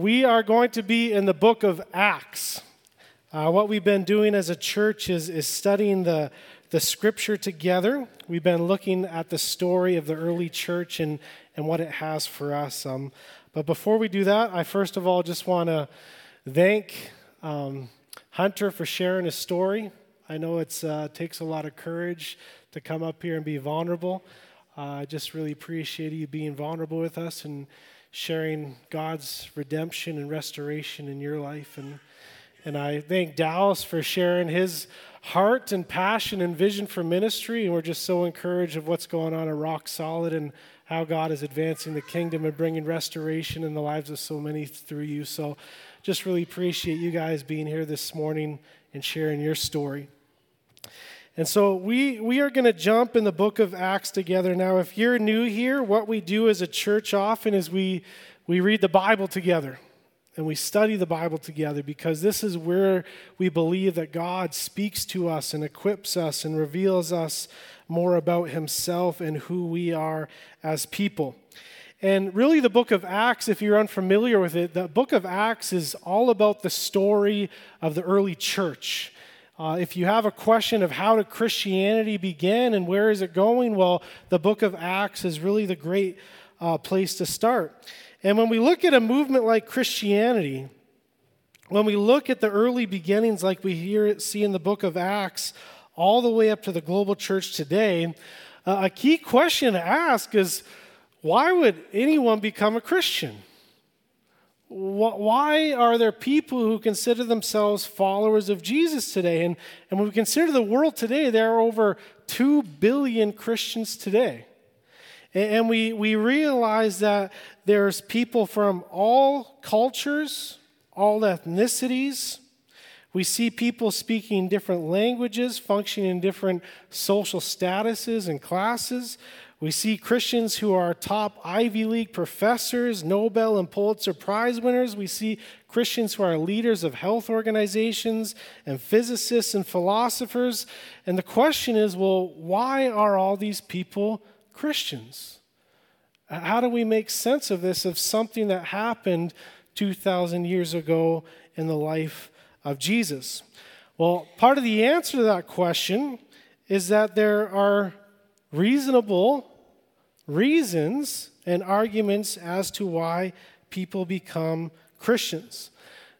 We are going to be in the book of Acts. Uh, what we've been doing as a church is, is studying the, the scripture together. We've been looking at the story of the early church and, and what it has for us. Um, but before we do that, I first of all just want to thank um, Hunter for sharing his story. I know it uh, takes a lot of courage to come up here and be vulnerable. Uh, I just really appreciate you being vulnerable with us and sharing God's redemption and restoration in your life. And, and I thank Dallas for sharing his heart and passion and vision for ministry. And we're just so encouraged of what's going on at Rock Solid and how God is advancing the kingdom and bringing restoration in the lives of so many through you. So just really appreciate you guys being here this morning and sharing your story. And so we, we are going to jump in the book of Acts together. Now, if you're new here, what we do as a church often is we, we read the Bible together and we study the Bible together because this is where we believe that God speaks to us and equips us and reveals us more about Himself and who we are as people. And really, the book of Acts, if you're unfamiliar with it, the book of Acts is all about the story of the early church. Uh, if you have a question of how did Christianity begin and where is it going, well, the book of Acts is really the great uh, place to start. And when we look at a movement like Christianity, when we look at the early beginnings, like we hear see in the book of Acts, all the way up to the global church today, uh, a key question to ask is why would anyone become a Christian? Why are there people who consider themselves followers of Jesus today? And, and when we consider the world today, there are over 2 billion Christians today. And, and we, we realize that there's people from all cultures, all ethnicities. We see people speaking different languages, functioning in different social statuses and classes. We see Christians who are top Ivy League professors, Nobel and Pulitzer Prize winners. We see Christians who are leaders of health organizations and physicists and philosophers. And the question is well, why are all these people Christians? How do we make sense of this, of something that happened 2,000 years ago in the life of Jesus? Well, part of the answer to that question is that there are reasonable reasons and arguments as to why people become Christians.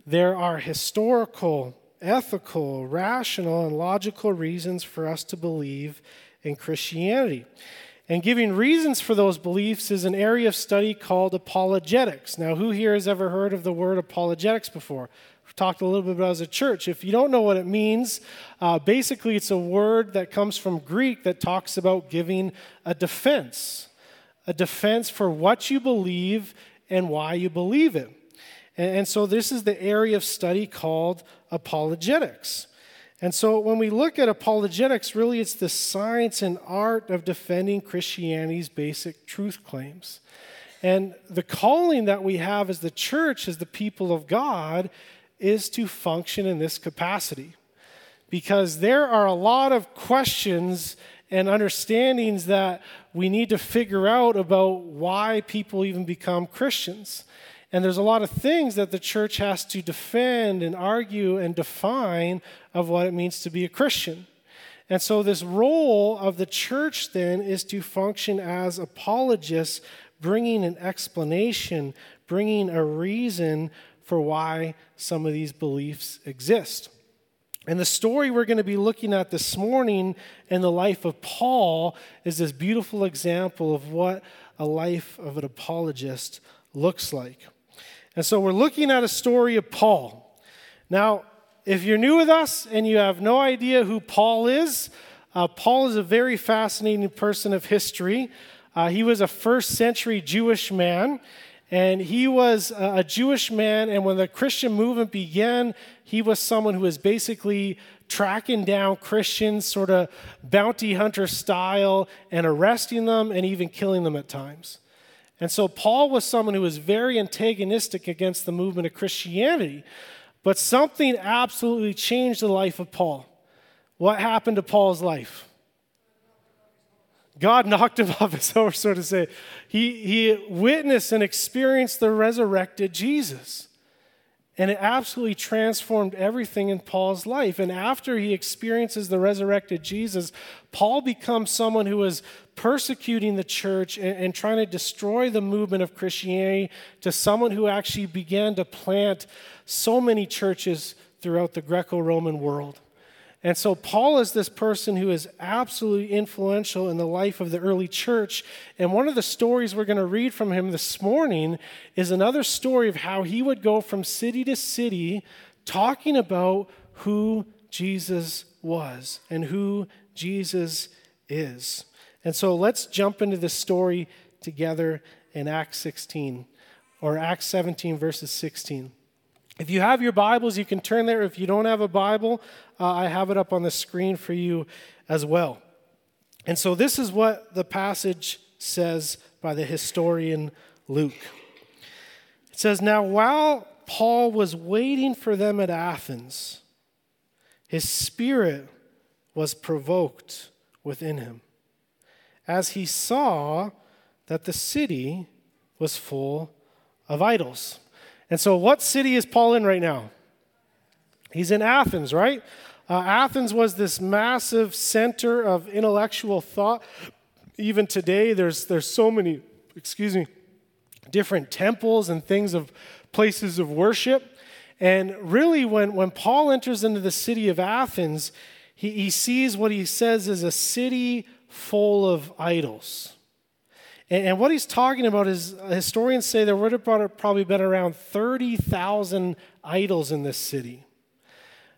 There are historical, ethical, rational, and logical reasons for us to believe in Christianity. And giving reasons for those beliefs is an area of study called apologetics. Now, who here has ever heard of the word apologetics before? Talked a little bit about as a church. If you don't know what it means, uh, basically it's a word that comes from Greek that talks about giving a defense a defense for what you believe and why you believe it. And, and so this is the area of study called apologetics. And so when we look at apologetics, really it's the science and art of defending Christianity's basic truth claims. And the calling that we have as the church, as the people of God, is to function in this capacity. Because there are a lot of questions and understandings that we need to figure out about why people even become Christians. And there's a lot of things that the church has to defend and argue and define of what it means to be a Christian. And so, this role of the church then is to function as apologists, bringing an explanation, bringing a reason for why some of these beliefs exist. And the story we're going to be looking at this morning in the life of Paul is this beautiful example of what a life of an apologist looks like. And so we're looking at a story of Paul. Now, if you're new with us and you have no idea who Paul is, uh, Paul is a very fascinating person of history. Uh, he was a first century Jewish man. And he was a Jewish man, and when the Christian movement began, he was someone who was basically tracking down Christians, sort of bounty hunter style, and arresting them and even killing them at times. And so Paul was someone who was very antagonistic against the movement of Christianity. But something absolutely changed the life of Paul. What happened to Paul's life? God knocked him off his horse, so to say. He, he witnessed and experienced the resurrected Jesus. And it absolutely transformed everything in Paul's life. And after he experiences the resurrected Jesus, Paul becomes someone who is persecuting the church and, and, trying to destroy the movement of Christianity to someone who actually began to plant so many churches throughout the Greco Roman world. And so, Paul is this person who is absolutely influential in the life of the early church. And one of the stories we're going to read from him this morning is another story of how he would go from city to city talking about who Jesus was and who Jesus is. And so, let's jump into this story together in Acts 16 or Acts 17, verses 16. If you have your Bibles, you can turn there. If you don't have a Bible, uh, I have it up on the screen for you as well. And so, this is what the passage says by the historian Luke. It says, Now, while Paul was waiting for them at Athens, his spirit was provoked within him as he saw that the city was full of idols. And so, what city is Paul in right now? He's in Athens, right? Uh, Athens was this massive center of intellectual thought. Even today, there's, there's so many, excuse me, different temples and things of places of worship. And really, when, when Paul enters into the city of Athens, he, he sees what he says is a city full of idols. And, and what he's talking about is historians say there would have probably been around 30,000 idols in this city.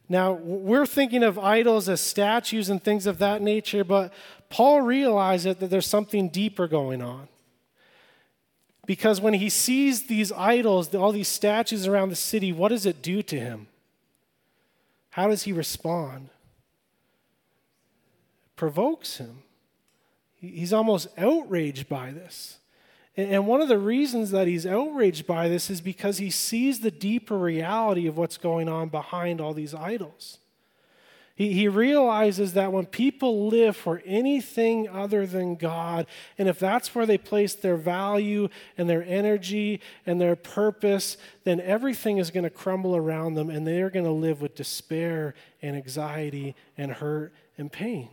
Now, we're thinking of idols as statues and things of that nature, but Paul realized that there's something deeper going on. Because when he sees these idols, all these statues around the city, what does it do to him? How does he respond? It provokes him. He's almost outraged by this. And one of the reasons that he's outraged by this is because he sees the deeper reality of what's going on behind all these idols. He, he realizes that when people live for anything other than God, and if that's where they place their value and their energy and their purpose, then everything is going to crumble around them and they're going to live with despair and anxiety and hurt and pain.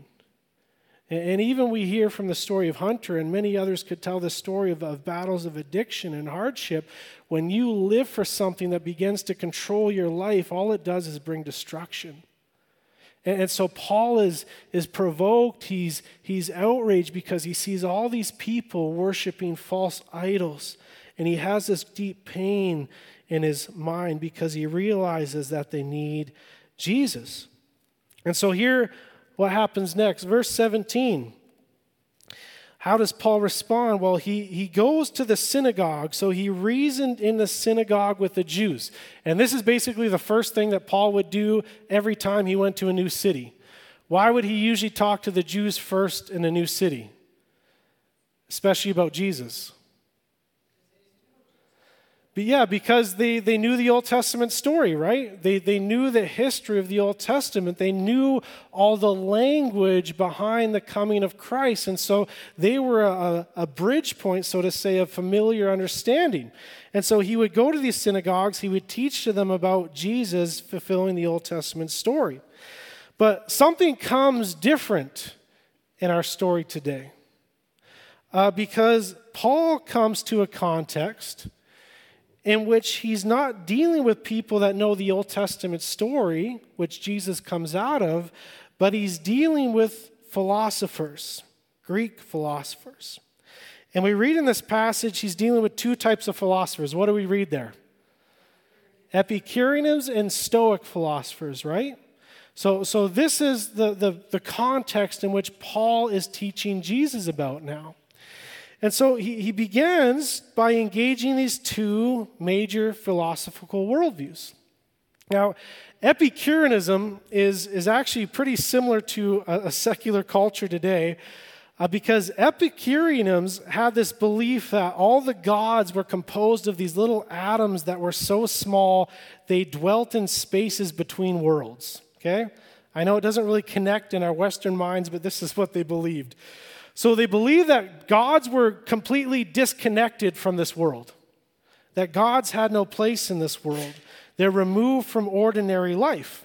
And even we hear from the story of Hunter, and many others could tell the story of, of, battles of addiction and hardship. When you live for something that begins to control your life, all it does is bring destruction. And, and so Paul is, is provoked, he's, he's outraged because he sees all these people worshiping false idols. And he has this deep pain in his mind because he realizes that they need Jesus. And so here what happens next? Verse 17. How does Paul respond? Well, he, he goes to the synagogue. So he reasoned in the synagogue with the Jews. And this is basically the first thing that Paul would do every time he went to a new city. Why would he usually talk to the Jews first in a new city? Especially about Jesus. But yeah, because they, they knew the Old Testament story, right? They, they knew the history of the Old Testament. They knew all the language behind the coming of Christ. And so they were a, a bridge point, so to say, of familiar understanding. And so he would go to these synagogues, he would teach to them about Jesus fulfilling the Old Testament story. But something comes different in our story today. Uh, because Paul comes to a context in which he's not dealing with people that know the Old Testament story, which Jesus comes out of, but he's dealing with philosophers, Greek philosophers. And we read in this passage, he's dealing with two types of philosophers. What do we read there? Epicureans and Stoic philosophers, right? So, so this is the, the, the context in which Paul is teaching Jesus about now. And so he, he begins by engaging these two major philosophical worldviews. Now, Epicureanism is, is actually pretty similar to a, a secular culture today uh, because Epicureans had this belief that all the gods were composed of these little atoms that were so small they dwelt in spaces between worlds. Okay? I know it doesn't really connect in our Western minds, but this is what they believed. So they believed that gods were completely disconnected from this world, that gods had no place in this world. They're removed from ordinary life.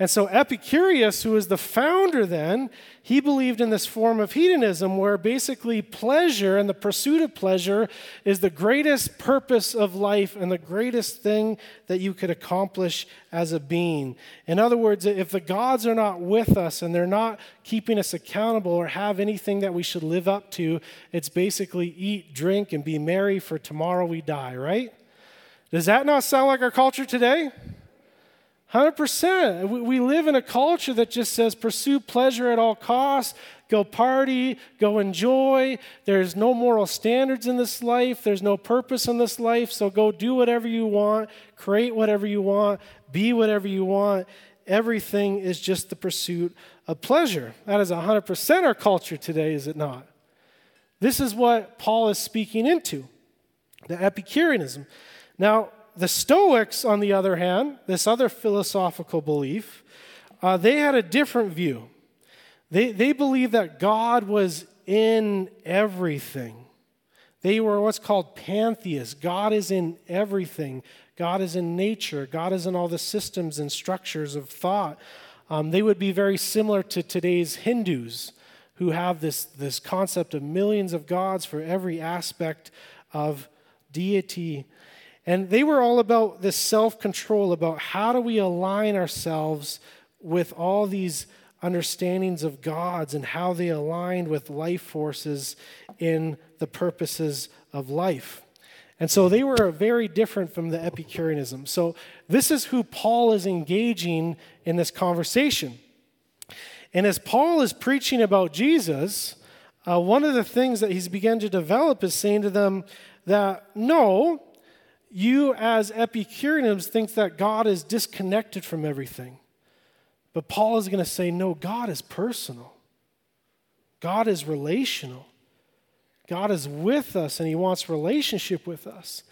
And so Epicurus, who is the founder then, he believed in this form of hedonism where basically pleasure and the pursuit of pleasure is the greatest purpose of life and the greatest thing that you could accomplish as a being. In other words, if the gods are not with us and they're not keeping us accountable or have anything that we should live up to, it's basically eat, drink, and be merry for tomorrow we die, right? Does that not sound like our culture today? 100%. We live in a culture that just says pursue pleasure at all costs, go party, go enjoy. There's no moral standards in this life, there's no purpose in this life, so go do whatever you want, create whatever you want, be whatever you want. Everything is just the pursuit of pleasure. That is 100% our culture today, is it not? This is what Paul is speaking into the Epicureanism. Now, the Stoics, on the other hand, this other philosophical belief, uh, they had a different view. They, they believed that God was in everything. They were what's called pantheists. God is in everything. God is in nature. God is in all the systems and structures of thought. Um, they would be very similar to today's Hindus, who have this, this concept of millions of gods for every aspect of deity and they were all about this self control, about how do we align ourselves with all these understandings of gods and how they aligned with life forces in the purposes of life. And so they were very different from the Epicureanism. So this is who Paul is engaging in this conversation. And as Paul is preaching about Jesus, uh, one of the things that he's begun to develop is saying to them that no, you as Epicureans think that God is disconnected from everything. But Paul is going to say, no, God is personal. God is relational. God is with us and he wants relationship with us.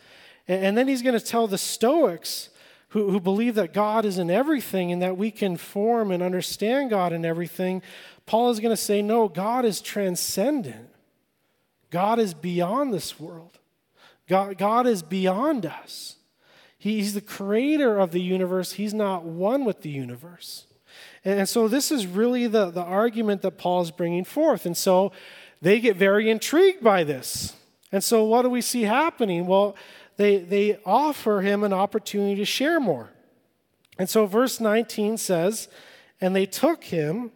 And, then he's going to tell the Stoics who, who believe that God is in everything and that we can form and understand God in everything. Paul is going to say, no, God is transcendent. God is beyond this world. God, God is beyond us. He's the creator of the universe, He's not one with the universe. And so, this is really the, the argument that Paul is bringing forth. And so, they get very intrigued by this. And so, what do we see happening? Well, they, they offer him an opportunity to share more. And so, verse 19 says, And they took him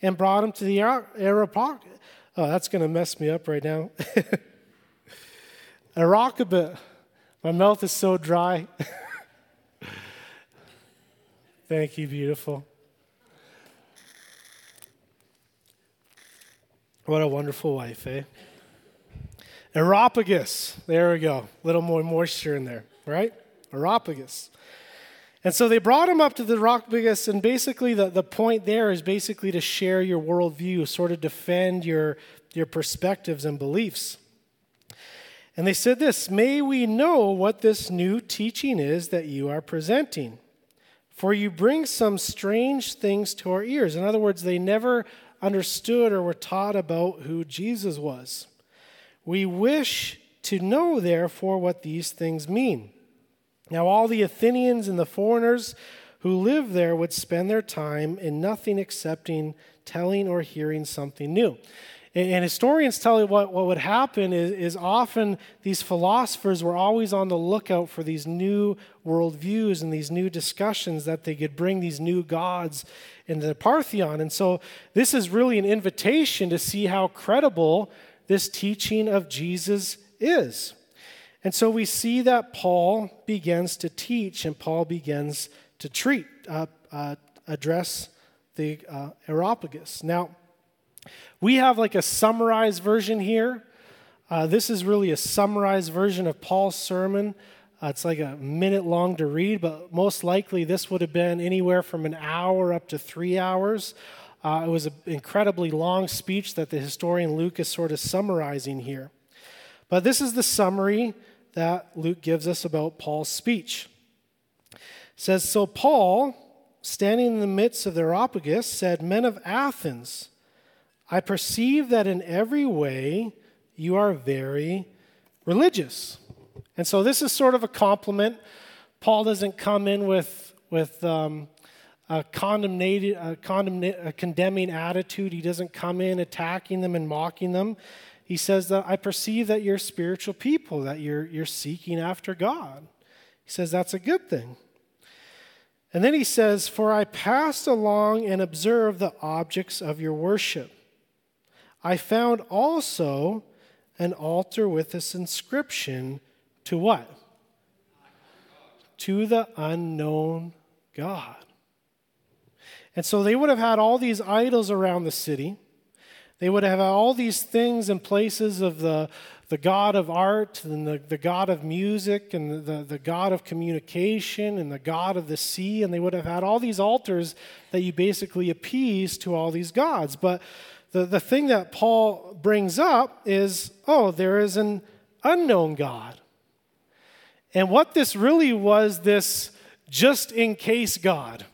and brought him to the Areopagite. Oh, that's going to mess me up right now. I rock a bit. My mouth is so dry. Thank you, beautiful. What a wonderful wife, eh? Aeropagus. There we go. A little more moisture in there, right? Aeropagus. And so they brought him up to the Areopagus, and basically the, the point there is basically to share your worldview, sort of defend your, your perspectives and beliefs. And they said this May we know what this new teaching is that you are presenting. For you bring some strange things to our ears. In other words, they never understood or were taught about who Jesus was. We wish to know, therefore, what these things mean. Now, all the Athenians and the foreigners who lived there would spend their time in nothing excepting telling or hearing something new. And historians tell you what, what would happen is, is often these philosophers were always on the lookout for these new worldviews and these new discussions that they could bring these new gods into the Parthenon. And so this is really an invitation to see how credible this teaching of Jesus is. And so we see that Paul begins to teach and Paul begins to treat, uh, uh, address the uh, Areopagus. Now, we have like a summarized version here. Uh, this is really a summarized version of Paul's sermon. Uh, it's like a minute long to read, but most likely this would have been anywhere from an hour up to three hours. Uh, it was an incredibly long speech that the historian Luke is sort of summarizing here. But this is the summary that Luke gives us about Paul's speech. It says, So Paul, standing in the midst of the Areopagus, said, Men of Athens, I perceive that in every way you are very religious. And so this is sort of a compliment Paul doesn't come in with, with um, a, condemnated, a, condemna- a condemning attitude. He doesn't come in attacking them and mocking them. He says that I perceive that you're spiritual people, that you're, you're seeking after God. He says that's a good thing. And then he says, For I passed along and observed the objects of your worship. I found also an altar with this inscription to what? To the unknown God. And so they would have had all these idols around the city. They would have had all these things in places of the, the God of art and the, the God of music and the, the God of communication and the God of the sea. And they would have had all these altars that you basically appease to all these gods. But the, the thing that Paul brings up is oh, there is an unknown God. And what this really was this just in case God.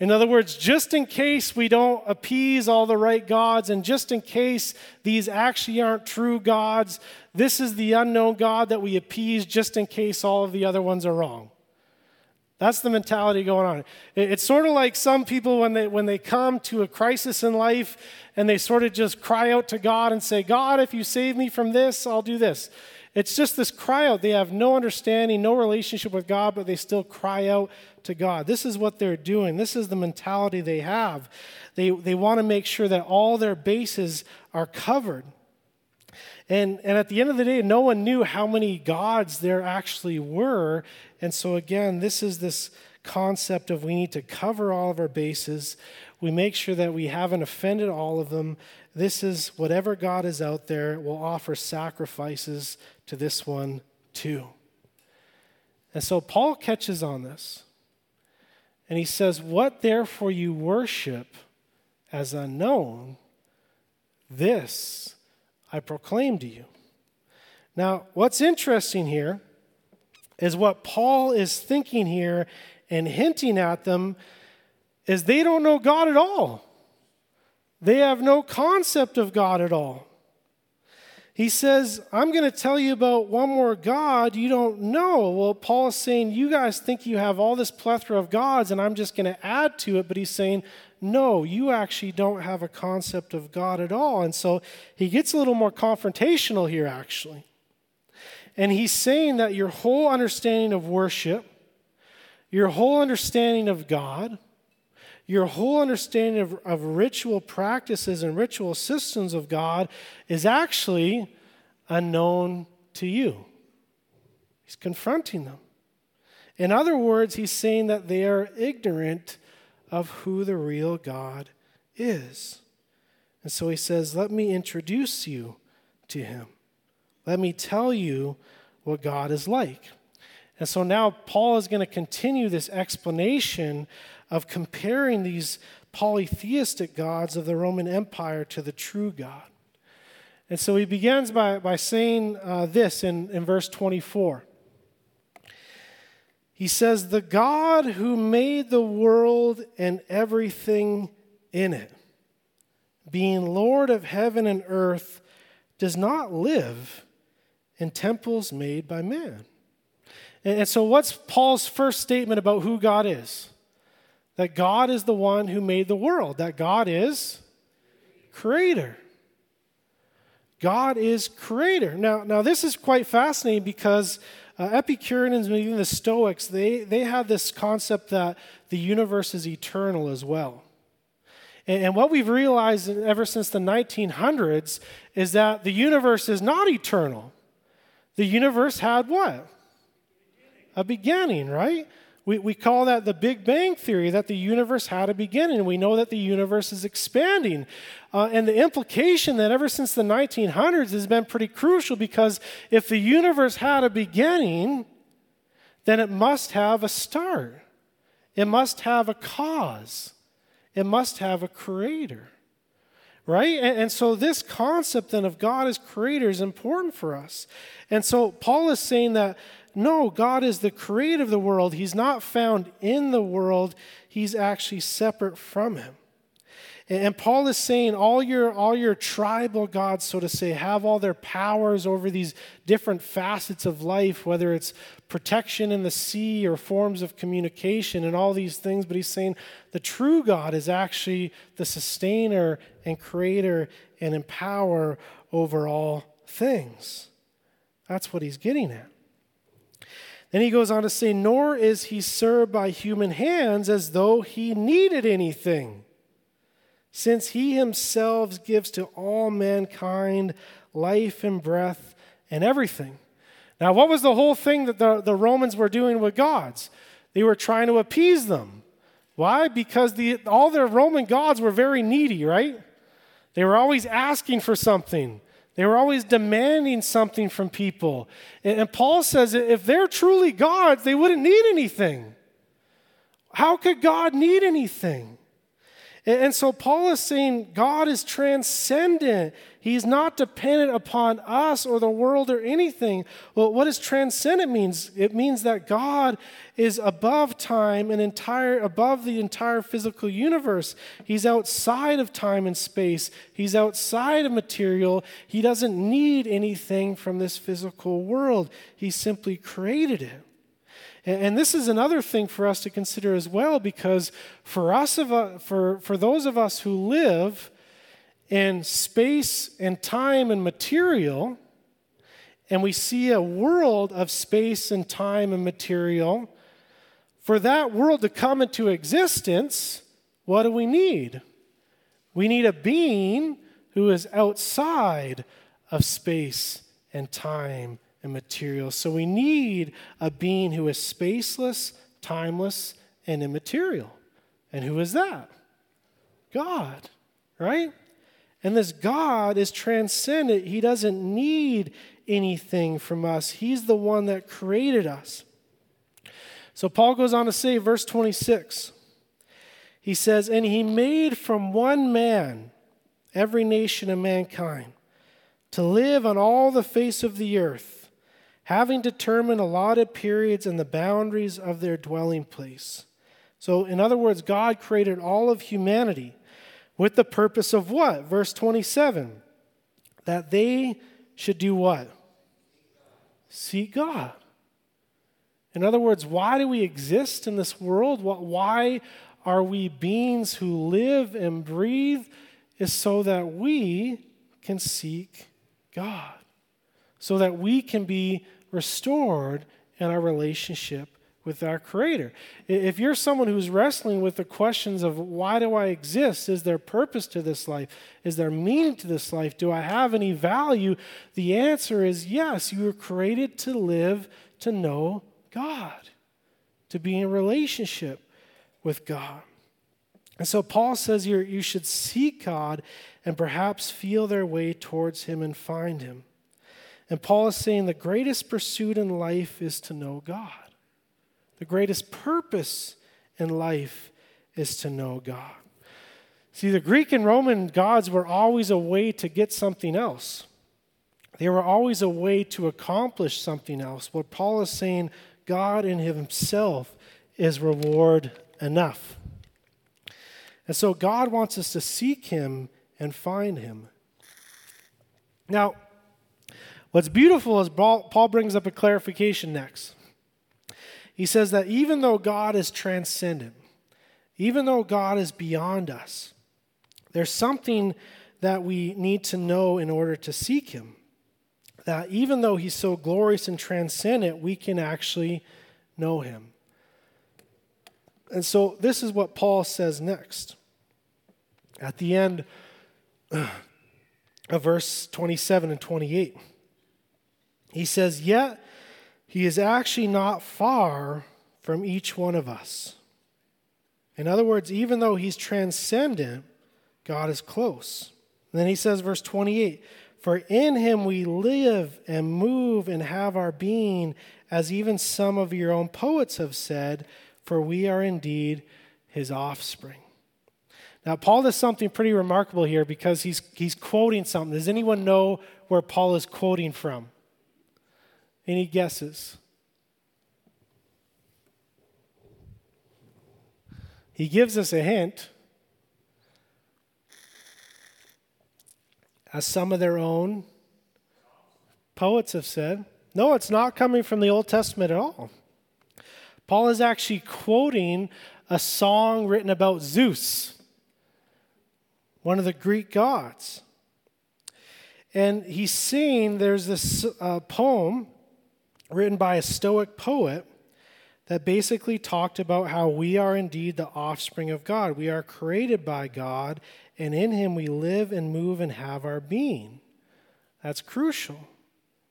In other words, just in case we don't appease all the right gods, and just in case these actually aren't true gods, this is the unknown God that we appease just in case all of the other ones are wrong. That's the mentality going on. It's sort of like some people when they, when they come to a crisis in life and they sort of just cry out to God and say, God, if you save me from this, I'll do this. It's just this cry out. They have no understanding, no relationship with God, but they still cry out to God. This is what they're doing. This is the mentality they have. They, they want to make sure that all their bases are covered. And, and at the end of the day, no one knew how many gods there actually were. And so, again, this is this concept of we need to cover all of our bases. We make sure that we haven't offended all of them. This is whatever God is out there, we'll offer sacrifices to this one too. And so Paul catches on this. And he says, What therefore you worship as unknown, this I proclaim to you. Now, what's interesting here is what Paul is thinking here and hinting at them is they don't know God at all. They have no concept of God at all. He says, I'm going to tell you about one more God you don't know. Well, Paul is saying, You guys think you have all this plethora of gods, and I'm just going to add to it. But he's saying, No, you actually don't have a concept of God at all. And so he gets a little more confrontational here, actually. And he's saying that your whole understanding of worship, your whole understanding of God, your whole understanding of, of ritual practices and ritual systems of God is actually unknown to you. He's confronting them. In other words, he's saying that they are ignorant of who the real God is. And so he says, Let me introduce you to him. Let me tell you what God is like. And so now Paul is going to continue this explanation of comparing these polytheistic gods of the Roman Empire to the true God. And so he begins by, by saying uh, this in, in verse 24. He says, The God who made the world and everything in it, being Lord of heaven and earth, does not live in temples made by man. And, so, what's Paul's first statement about who God is? that God is the one who made the world, that God is creator. God is creator. Now, now this is quite fascinating because uh, Epicureans and even the Stoics, they, they had this concept that the universe is eternal as well. And, and what we've realized ever since the 1900s is that the universe is not eternal. The universe had what? A beginning, right? We, we call that the Big Bang Theory, that the universe had a beginning. We know that the universe is expanding. Uh, and the implication that ever since the 1900s has been pretty crucial because if the universe had a beginning, then it must have a start, it must have a cause, it must have a creator. Right? And, and so, this concept then of God as creator is important for us. And so, Paul is saying that no, God is the creator of the world. He's not found in the world, He's actually separate from Him. And Paul is saying all your, all your tribal gods, so to say, have all their powers over these different facets of life, whether it's protection in the sea or forms of communication and all these things. But he's saying the true God is actually the sustainer and creator and empower over all things. That's what he's getting at. Then he goes on to say, Nor is he served by human hands as though he needed anything since he himself gives to all mankind life and breath and everything. Now, what was the whole thing that the, the Romans were doing with gods? They were trying to appease them. Why? Because the, all their Roman gods were very needy, right? They were always asking for something. They were always demanding something from people. And, Paul says if they're truly gods, they wouldn't need anything. How could God need anything? And so Paul is saying God is transcendent. He's not dependent upon us or the world or anything. Well, what does transcendent means? It means that God is above time and entire above the entire physical universe. He's outside of time and space. He's outside of material. He doesn't need anything from this physical world. He simply created it. And this is another thing for us to consider as well, because for us, of, uh, for, for those of us who live in space and time and material, and we see a world of space and time and material, for that world to come into existence, what do we need? We need a being who is outside of space and time and material. So we need a being who is spaceless, timeless, and immaterial. And who is that? God, right? And this God is transcendent. He doesn't need anything from us, He's the one that created us. So Paul goes on to say, verse 26, he says, And He made from one man every nation of mankind to live on all the face of the earth having determined allotted periods and the boundaries of their dwelling place. So, in other words, God created all of humanity with the purpose of what? Verse 27 that they should do what? Seek God. In other words, why do we exist in this world? Why are we beings who live and breathe? Is so that we can seek God, so that we can be restored in our relationship with our Creator. If you're someone who's wrestling with the questions of why do I exist? Is there purpose to this life? Is there meaning to this life? Do I have any value? The answer is yes. You were created to live to know God, to be in relationship with God. And so Paul says you should seek God and perhaps feel their way towards Him and find Him. And Paul is saying the greatest pursuit in life is to know God. The greatest purpose in life is to know God. See, the Greek and Roman gods were always a way to get something else. They were always a way to accomplish something else. What Paul is saying, God in Himself is reward enough. And so God wants us to seek Him and find Him. Now, What's beautiful is Paul brings up a clarification next. He says that even though God is transcendent, even though God is beyond us, there's something that we need to know in order to seek Him. That even though He's so glorious and transcendent, we can actually know Him. And so this is what Paul says next. At the end of verse 27 and 28. He says, Yet he is actually not far from each one of us. In other words, even though he's transcendent, God is close. And then he says, verse 28 For in him we live and move and have our being, as even some of your own poets have said, for we are indeed his offspring. Now, Paul does something pretty remarkable here because he's, he's quoting something. Does anyone know where Paul is quoting from? Any guesses? He gives us a hint. as some of their own poets have said. No, it's not coming from the Old Testament at all. Paul is actually quoting a song written about Zeus, one of the Greek gods. And he's saying there's this uh, poem written by a Stoic poet that basically talked about how we are indeed the offspring of God. We are created by God, and in Him we live and move and have our being. That's crucial.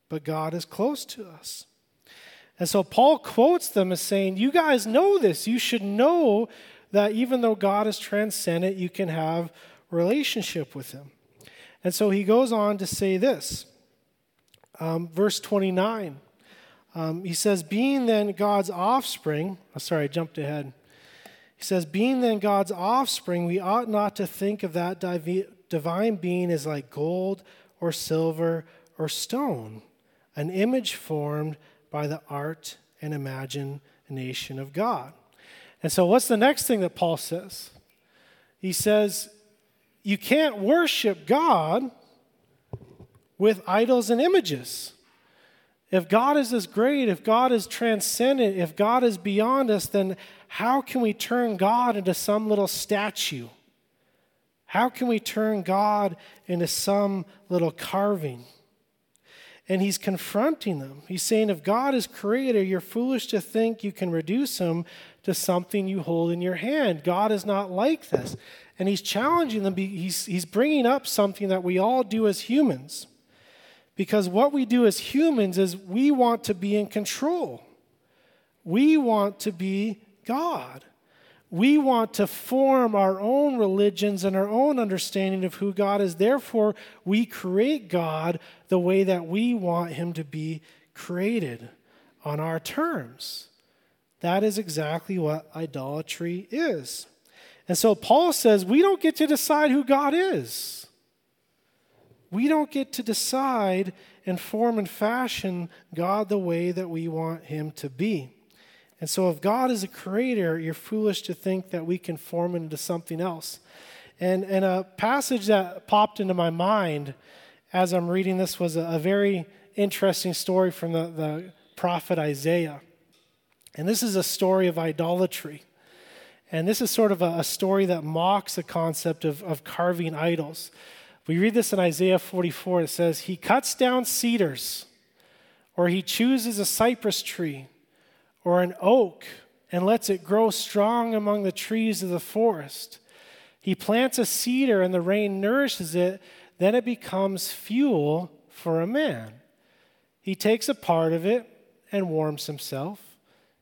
But God is close to us. And so Paul quotes them as saying, You guys know this. You should know that even though God is transcendent, you can have relationship with Him. And so he goes on to say this, um, verse 29. Um, he says, Being then God's offspring, oh, sorry, I jumped ahead. He says, Being then God's offspring, we ought not to think of that divi- divine being as like gold or silver or stone, an image formed by the art and imagination of God. And so, what's the next thing that Paul says? He says, You can't worship God with idols and images. If God is this great, if God is transcendent, if God is beyond us, then how can we turn God into some little statue? How can we turn God into some little carving? And he's confronting them. He's saying, if God is creator, you're foolish to think you can reduce him to something you hold in your hand. God is not like this. And he's challenging them. He's, he's bringing up something that we all do as humans. Because what we do as humans is we want to be in control. We want to be God. We want to form our own religions and our own understanding of who God is. Therefore, we create God the way that we want Him to be created on our terms. That is exactly what idolatry is. And so Paul says we don't get to decide who God is. We don't get to decide and form and fashion God the way that we want Him to be. And so, if God is a creator, you're foolish to think that we can form into something else. And, and a passage that popped into my mind as I'm reading this was a, a very interesting story from the, the prophet Isaiah. And this is a story of idolatry. And this is sort of a, a story that mocks the concept of, of carving idols. We read this in Isaiah 44. It says, He cuts down cedars, or he chooses a cypress tree, or an oak, and lets it grow strong among the trees of the forest. He plants a cedar, and the rain nourishes it. Then it becomes fuel for a man. He takes a part of it and warms himself.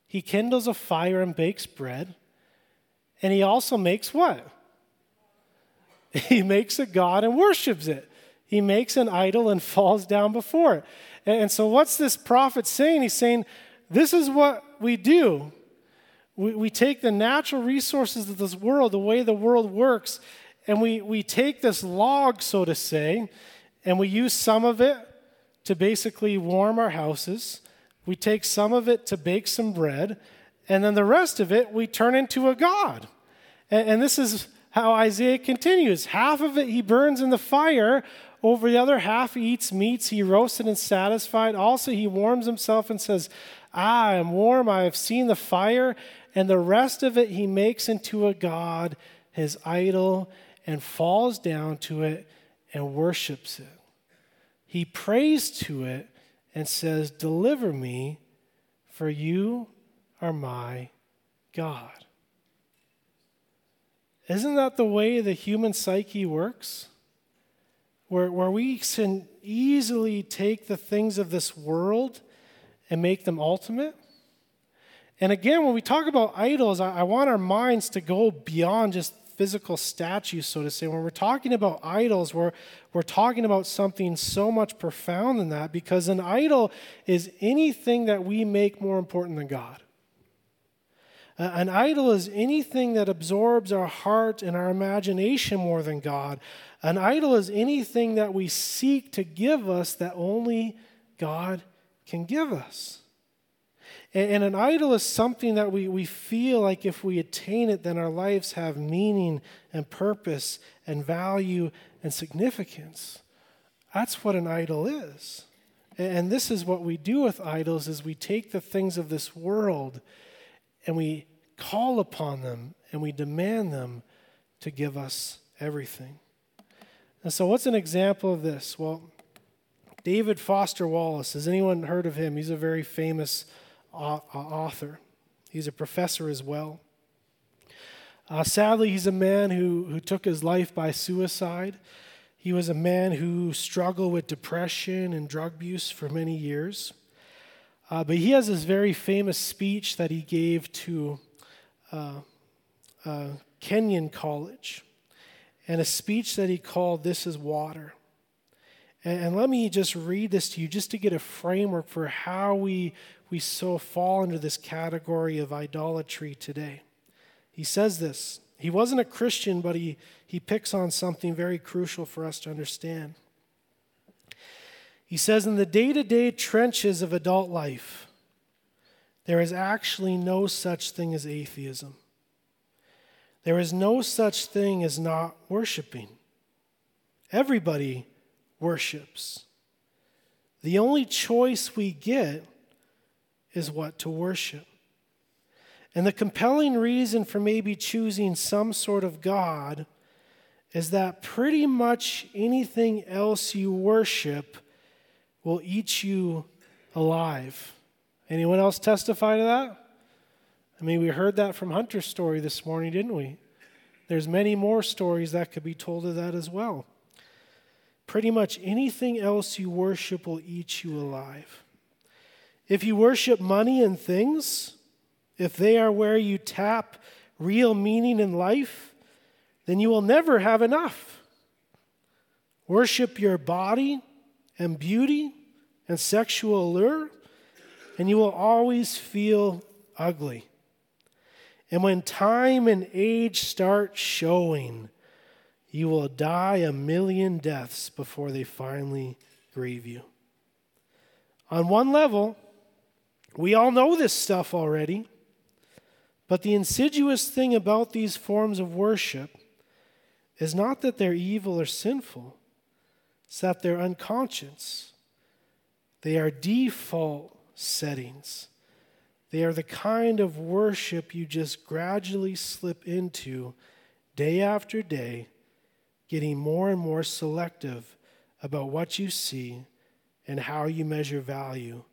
He kindles a fire and bakes bread. And he also makes what? He makes a god and worships it. He makes an idol and falls down before it. And so, what's this prophet saying? He's saying, This is what we do. We, we take the natural resources of this world, the way the world works, and we, we take this log, so to say, and we use some of it to basically warm our houses. We take some of it to bake some bread, and then the rest of it we turn into a god. And, and this is how Isaiah continues. Half of it he burns in the fire, over the other half he eats meats, he roasted and satisfied. Also, he warms himself and says, Ah, I am warm, I have seen the fire. And the rest of it he makes into a god, his idol, and falls down to it and worships it. He prays to it and says, Deliver me, for you are my God. Isn't that the way the human psyche works? Where, where we can easily take the things of this world and make them ultimate? And again, when we talk about idols, I, I want our minds to go beyond just physical statues, so to say. When we're talking about idols, we're, we're talking about something so much profound than that because an idol is anything that we make more important than God. Uh, an idol is anything that absorbs our heart and our imagination more than God. An idol is anything that we seek to give us that only God can give us. And, and an idol is something that we, we feel like if we attain it, then our lives have meaning and purpose and value and significance. That's what an idol is. And this is what we do with idols is we take the things of this world and we call upon them and we demand them to give us everything. And so what's an example of this? Well, David Foster Wallace, has anyone heard of him? He's a very famous author. He's a professor as well. Uh, sadly, he's a man who, who took his life by suicide. He was a man who struggled with depression and drug abuse for many years. Uh, but he has this very famous speech that he gave to uh, uh, Kenyon College, and a speech that he called This is Water. And, and let me just read this to you just to get a framework for how we, we so fall into this category of idolatry today. He says this he wasn't a Christian, but he, he picks on something very crucial for us to understand. He says, In the day to day trenches of adult life, there is actually no such thing as atheism. There is no such thing as not worshiping. Everybody worships. The only choice we get is what to worship. And the compelling reason for maybe choosing some sort of God is that pretty much anything else you worship will eat you alive. Anyone else testify to that? I mean, we heard that from Hunter's story this morning, didn't we? There's many more stories that could be told of that as well. Pretty much anything else you worship will eat you alive. If you worship money and things, if they are where you tap real meaning in life, then you will never have enough. Worship your body and beauty and sexual allure, and you will always feel ugly. And when time and age start showing, you will die a million deaths before they finally grieve you. On one level, we all know this stuff already. But the insidious thing about these forms of worship is not that they're evil or sinful, it's that they're unconscious. They are default settings. They are the kind of worship you just gradually slip into day after day, getting more and more selective about what you see and how you measure value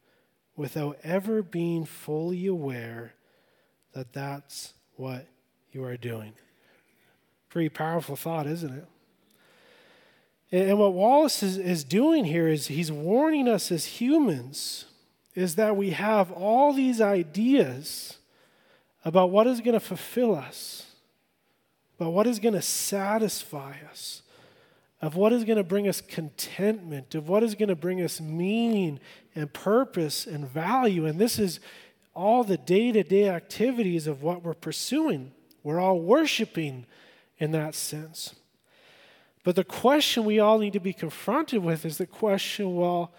without ever being fully aware that that's what you are doing. Pretty powerful thought, isn't it? And what Wallace is, is doing here is he's warning us as humans is that we have all these ideas about what is going to fulfill us, about what is going to satisfy us, of what is going to bring us contentment, of what is going to bring us meaning and purpose and value. And this is all the day to day activities of what we're pursuing. We're all worshiping in that sense. But the question we all need to be confronted with is the question well,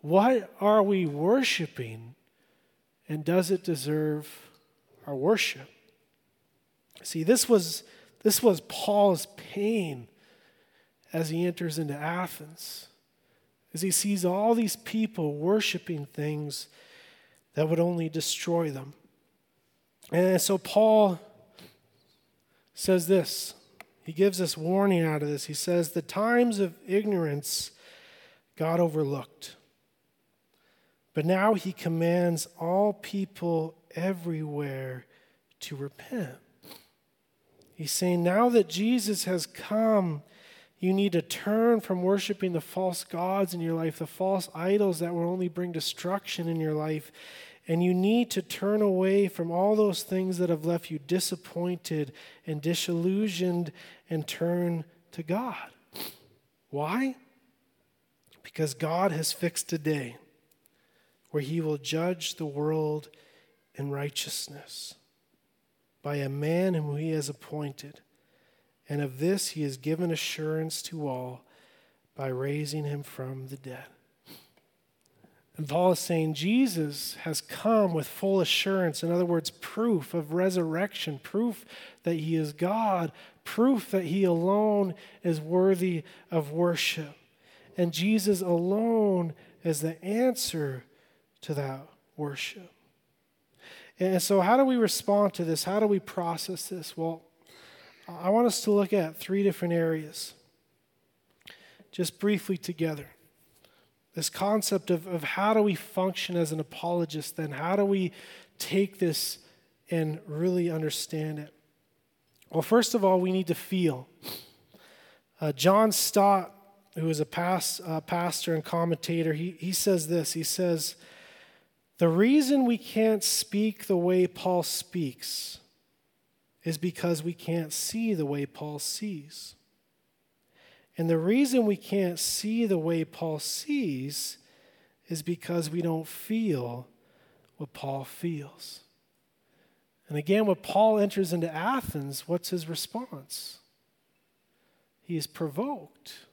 what are we worshiping? And does it deserve our worship? See, this was, this was Paul's pain as he enters into Athens, as he sees all these people worshiping things that would only destroy them. And so Paul says this. He gives us warning out of this. He says, The times of ignorance God overlooked. But now he commands all people everywhere to repent. He's saying, Now that Jesus has come, you need to turn from worshiping the false gods in your life, the false idols that will only bring destruction in your life. And you need to turn away from all those things that have left you disappointed and disillusioned and turn to God. Why? Because God has fixed a day where He will judge the world in righteousness by a man whom He has appointed and of this he has given assurance to all by raising him from the dead. And Paul is saying Jesus has come with full assurance. In other words, proof of resurrection, proof that he is God, proof that he alone is worthy of worship. and Jesus alone is the answer to that worship. And so, how do we respond to this? How do we process this? Well, I want us to look at three different areas, just briefly together. This concept of, of how do we function as an apologist, then? How do we take this and really understand it? Well, first of all, we need to feel. Uh, John Stott, who is a past, uh, pastor and commentator, he, he says this. He says, The reason we can't speak the way Paul speaks is because we can't see the way Paul sees. And the reason we can't see the way Paul sees is because we don't feel what Paul feels. And again, when Paul enters into Athens, what's his response? He is provoked.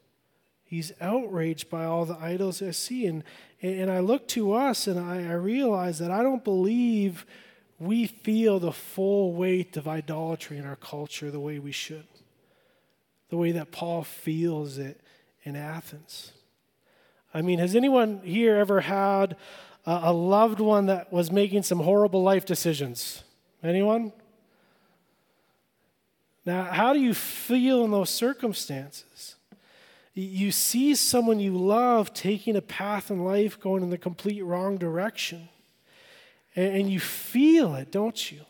He's outraged by all the idols I see. And, and I look to us and I, I realize that I don't believe we feel the full weight of idolatry in our culture the way we should, the way that Paul feels it in Athens. I mean, has anyone here ever had a, loved one that was making some horrible life decisions? Anyone? Now, how do you feel in those circumstances? You see someone you love taking a path in life going in the complete wrong direction. And, you feel it, don't you?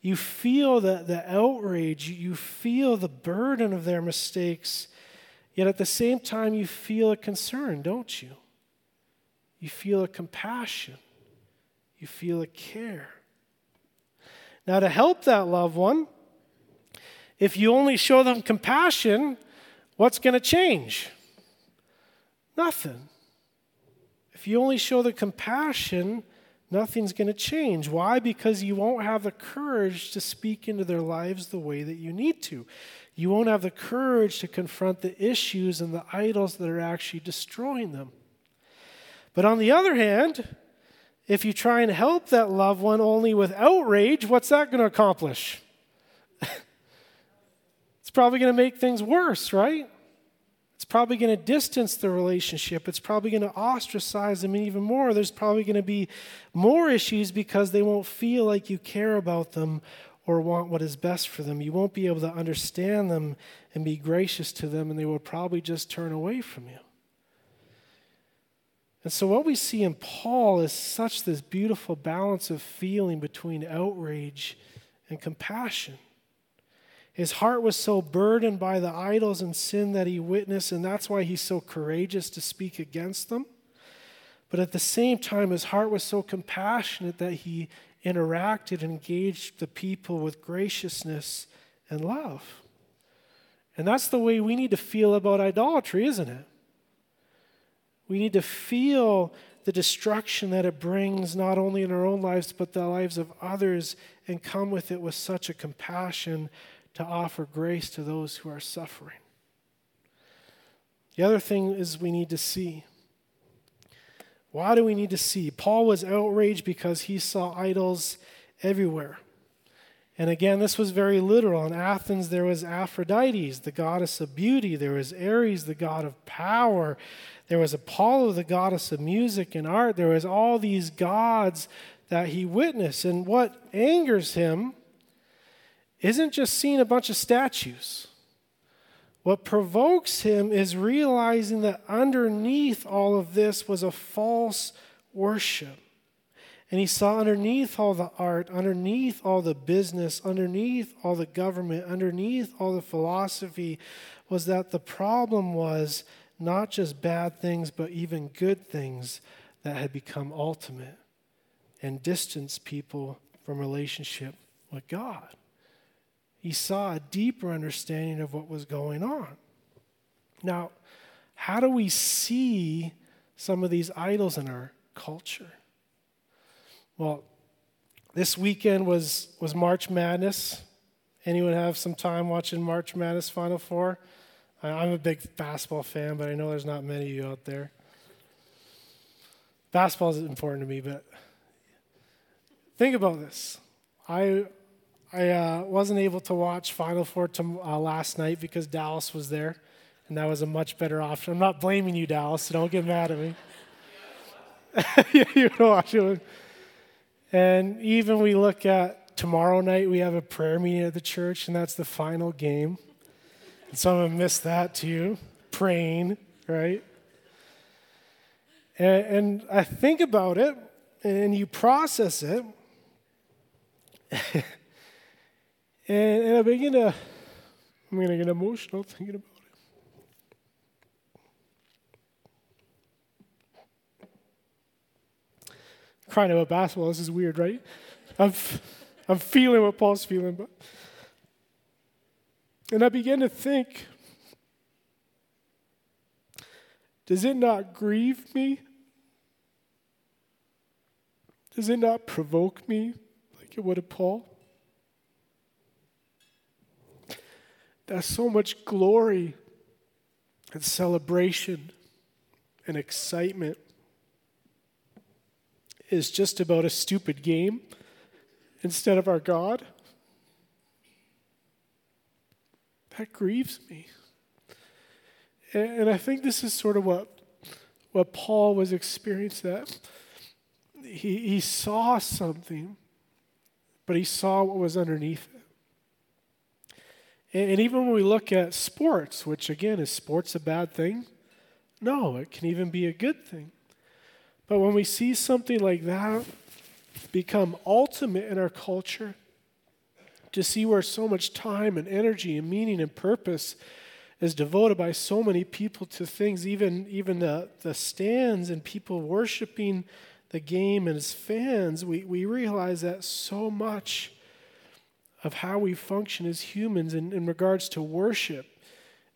You feel the, the outrage, you feel the burden of their mistakes, yet at the same time, you feel a concern, don't you? You feel a compassion, you feel a care. Now, to help that loved one, if you only show them compassion, what's going to change? Nothing. If you only show the compassion, nothing's going to change. Why? Because you won't have the courage to speak into their lives the way that you need to. You won't have the courage to confront the issues and the idols that are actually destroying them. But on the other hand, if you try and help that loved one only with outrage, what's that going to accomplish? it's probably going to make things worse, right? It's probably going to distance the relationship. It's probably going to ostracize them even more. There's probably going to be more issues because they won't feel like you care about them or want what is best for them. You won't be able to understand them and be gracious to them, and they will probably just turn away from you. And so, what we see in Paul is such this beautiful balance of feeling between outrage and compassion. His heart was so burdened by the idols and sin that he witnessed, and that's why he's so courageous to speak against them. But at the same time, his heart was so compassionate that he interacted and engaged the people with graciousness and love. And that's the way we need to feel about idolatry, isn't it? We need to feel the destruction that it brings, not only in our own lives, but the lives of others, and come with it with such a compassion to offer grace to those who are suffering. The other thing is we need to see. Why do we need to see? Paul was outraged because he saw idols everywhere. And again, this was very literal. In Athens, there was Aphrodite, the goddess of beauty. There was Ares, the god of power. There was Apollo, the goddess of music and art. There was all these gods that he witnessed. And what angers him isn't just seeing a bunch of statues. What provokes him is realizing that underneath all of this was a false worship. And he saw underneath all the art, underneath all the business, underneath all the government, underneath all the philosophy, was that the problem was not just bad things, but even good things that had become ultimate and distanced people from relationship with God he saw a deeper understanding of what was going on. Now, how do we see some of these idols in our culture? Well, this weekend was, was March Madness. Anyone have some time watching March Madness Final Four? I'm a big basketball fan, but I know there's not many of you out there. Basketball is important to me, but think about this. I, I uh, wasn't able to watch Final Four to, uh, last night because Dallas was there, And that was a much better option. I'm not blaming you, Dallas, so don't get mad at me. you watch it. And even we look at tomorrow night, we have a prayer meeting at the church, and that's the final game. And some of them miss that too, praying, right? And, and I think about it, and you process it, and, and I begin to, I'm going to get emotional thinking about it. crying about basketball. This is weird, right? I'm, I'm feeling what Paul's feeling, but and I began to think, does it not grieve me? Does it not provoke me like it would have Paul? There's so much glory and celebration and excitement is just about a stupid game instead of our God. That grieves me. And I think this is sort of what, what Paul was experiencing that. He, he saw something, but he saw what was underneath it. And, and even when we look at sports, which again, is sports a bad thing? No, it can even be a good thing. But when we see something like that become ultimate in our culture, to see where so much time and energy and meaning and purpose is devoted by so many people to things, even, even the, the stands and people worshiping the game and as fans, we, we realize that so much of how we function as humans in, in regards to worship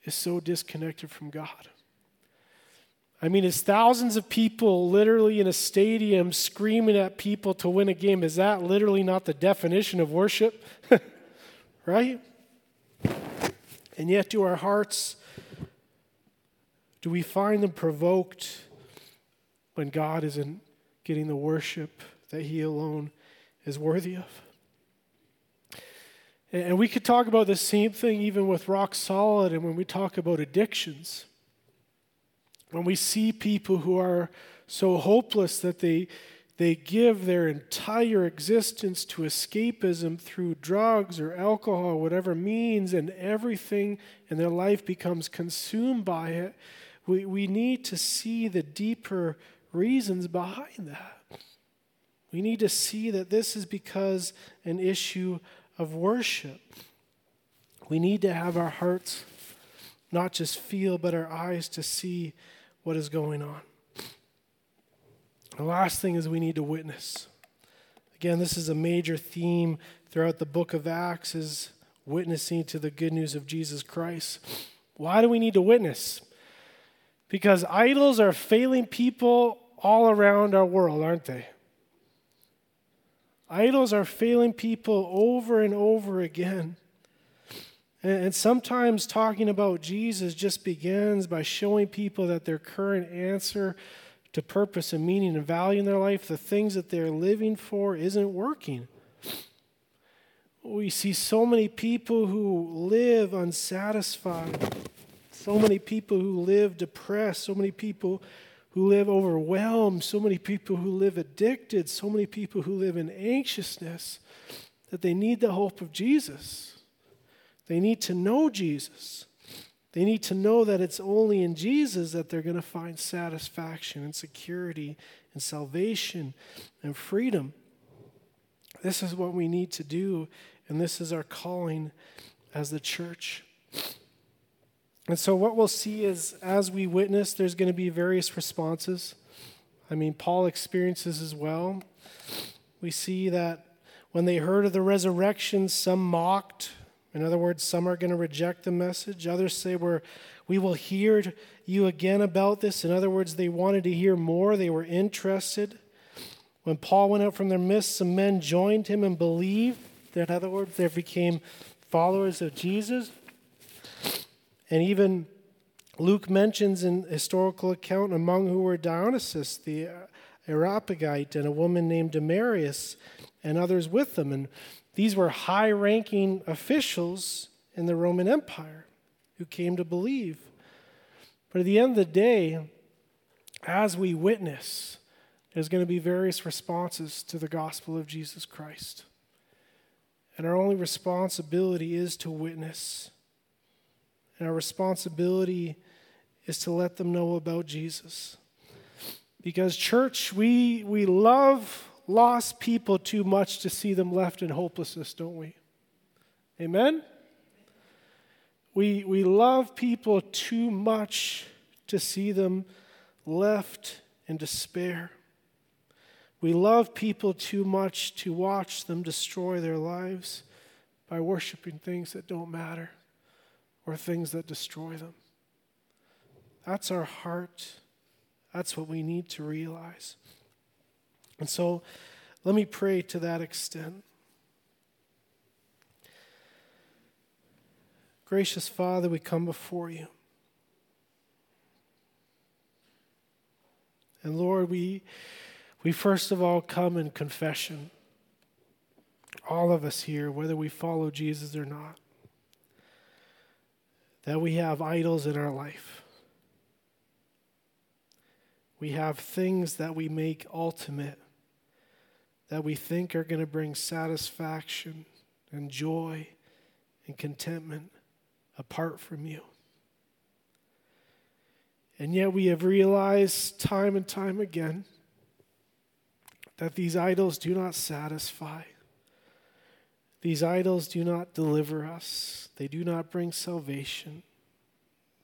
is so disconnected from God. I mean, is thousands of people literally in a stadium screaming at people to win a game, is that literally not the definition of worship? right? And yet, do our hearts, do we find them provoked when God isn't getting the worship that He alone is worthy of? And we could talk about the same thing even with rock solid and when we talk about addictions. When we see people who are so hopeless that they, they give their entire existence to escapism through drugs or alcohol, whatever means, and everything in their life becomes consumed by it, we, we need to see the deeper reasons behind that. We need to see that this is because an issue of worship. We need to have our hearts not just feel, but our eyes to see what is going on. The last thing is we need to witness. Again, this is a major theme throughout the book of Acts is witnessing to the good news of Jesus Christ. Why do we need to witness? Because idols are failing people all around our world, aren't they? Idols are failing people over and over again. And sometimes talking about Jesus just begins by showing people that their current answer to purpose and meaning and value in their life, the things that they're living for, isn't working. We see so many people who live unsatisfied, so many people who live depressed, so many people who live overwhelmed, so many people who live addicted, so many people who live in anxiousness that they need the hope of Jesus. They need to know Jesus. They need to know that it's only in Jesus that they're going to find satisfaction and security and salvation and freedom. This is what we need to do, and this is our calling as the church. And so, what we'll see is as we witness, there's going to be various responses. I mean, Paul experiences as well. We see that when they heard of the resurrection, some mocked, in other words, some are going to reject the message. Others say, we're, We will hear you again about this. In other words, they wanted to hear more, they were interested. When Paul went out from their midst, some men joined him and believed. In other words, they became followers of Jesus. And even Luke mentions in historical account among who were Dionysius, the Areopagite, and a woman named Damaris, and others with them. And these were high ranking officials in the Roman Empire who came to believe. But at the end of the day, as we witness, there's going to be various responses to the gospel of Jesus Christ. And our only responsibility is to witness. And our responsibility is to let them know about Jesus. Because, church, we, we love lost people too much to see them left in hopelessness, don't we? Amen? We, we love people too much to see them left in despair. We love people too much to watch them destroy their lives by worshiping things that don't matter or things that destroy them. That's our heart. That's what we need to realize. And so let me pray to that extent. Gracious Father, we come before you. And Lord, we, we first of all come in confession. All of us here, whether we follow Jesus or not, that we have idols in our life. We have things that we make ultimate, that we think are going to bring satisfaction and joy and contentment apart from you. And yet we have realized time and time again that these idols do not satisfy. These idols do not deliver us. They do not bring salvation.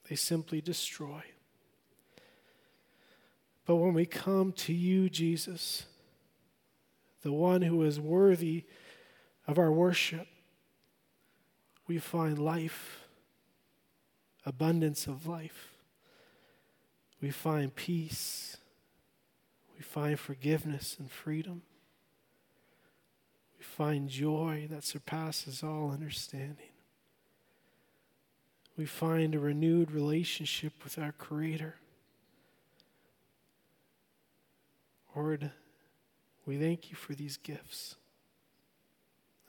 They simply destroy. But when we come to you, Jesus, the one who is worthy of our worship, we find life, abundance of life we find peace, we find forgiveness and freedom, we find joy that surpasses all understanding. We find a renewed relationship with our Creator. Lord, we thank you for these gifts.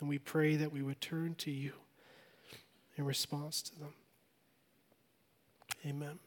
And we pray that we would turn to you in response to them. Amen.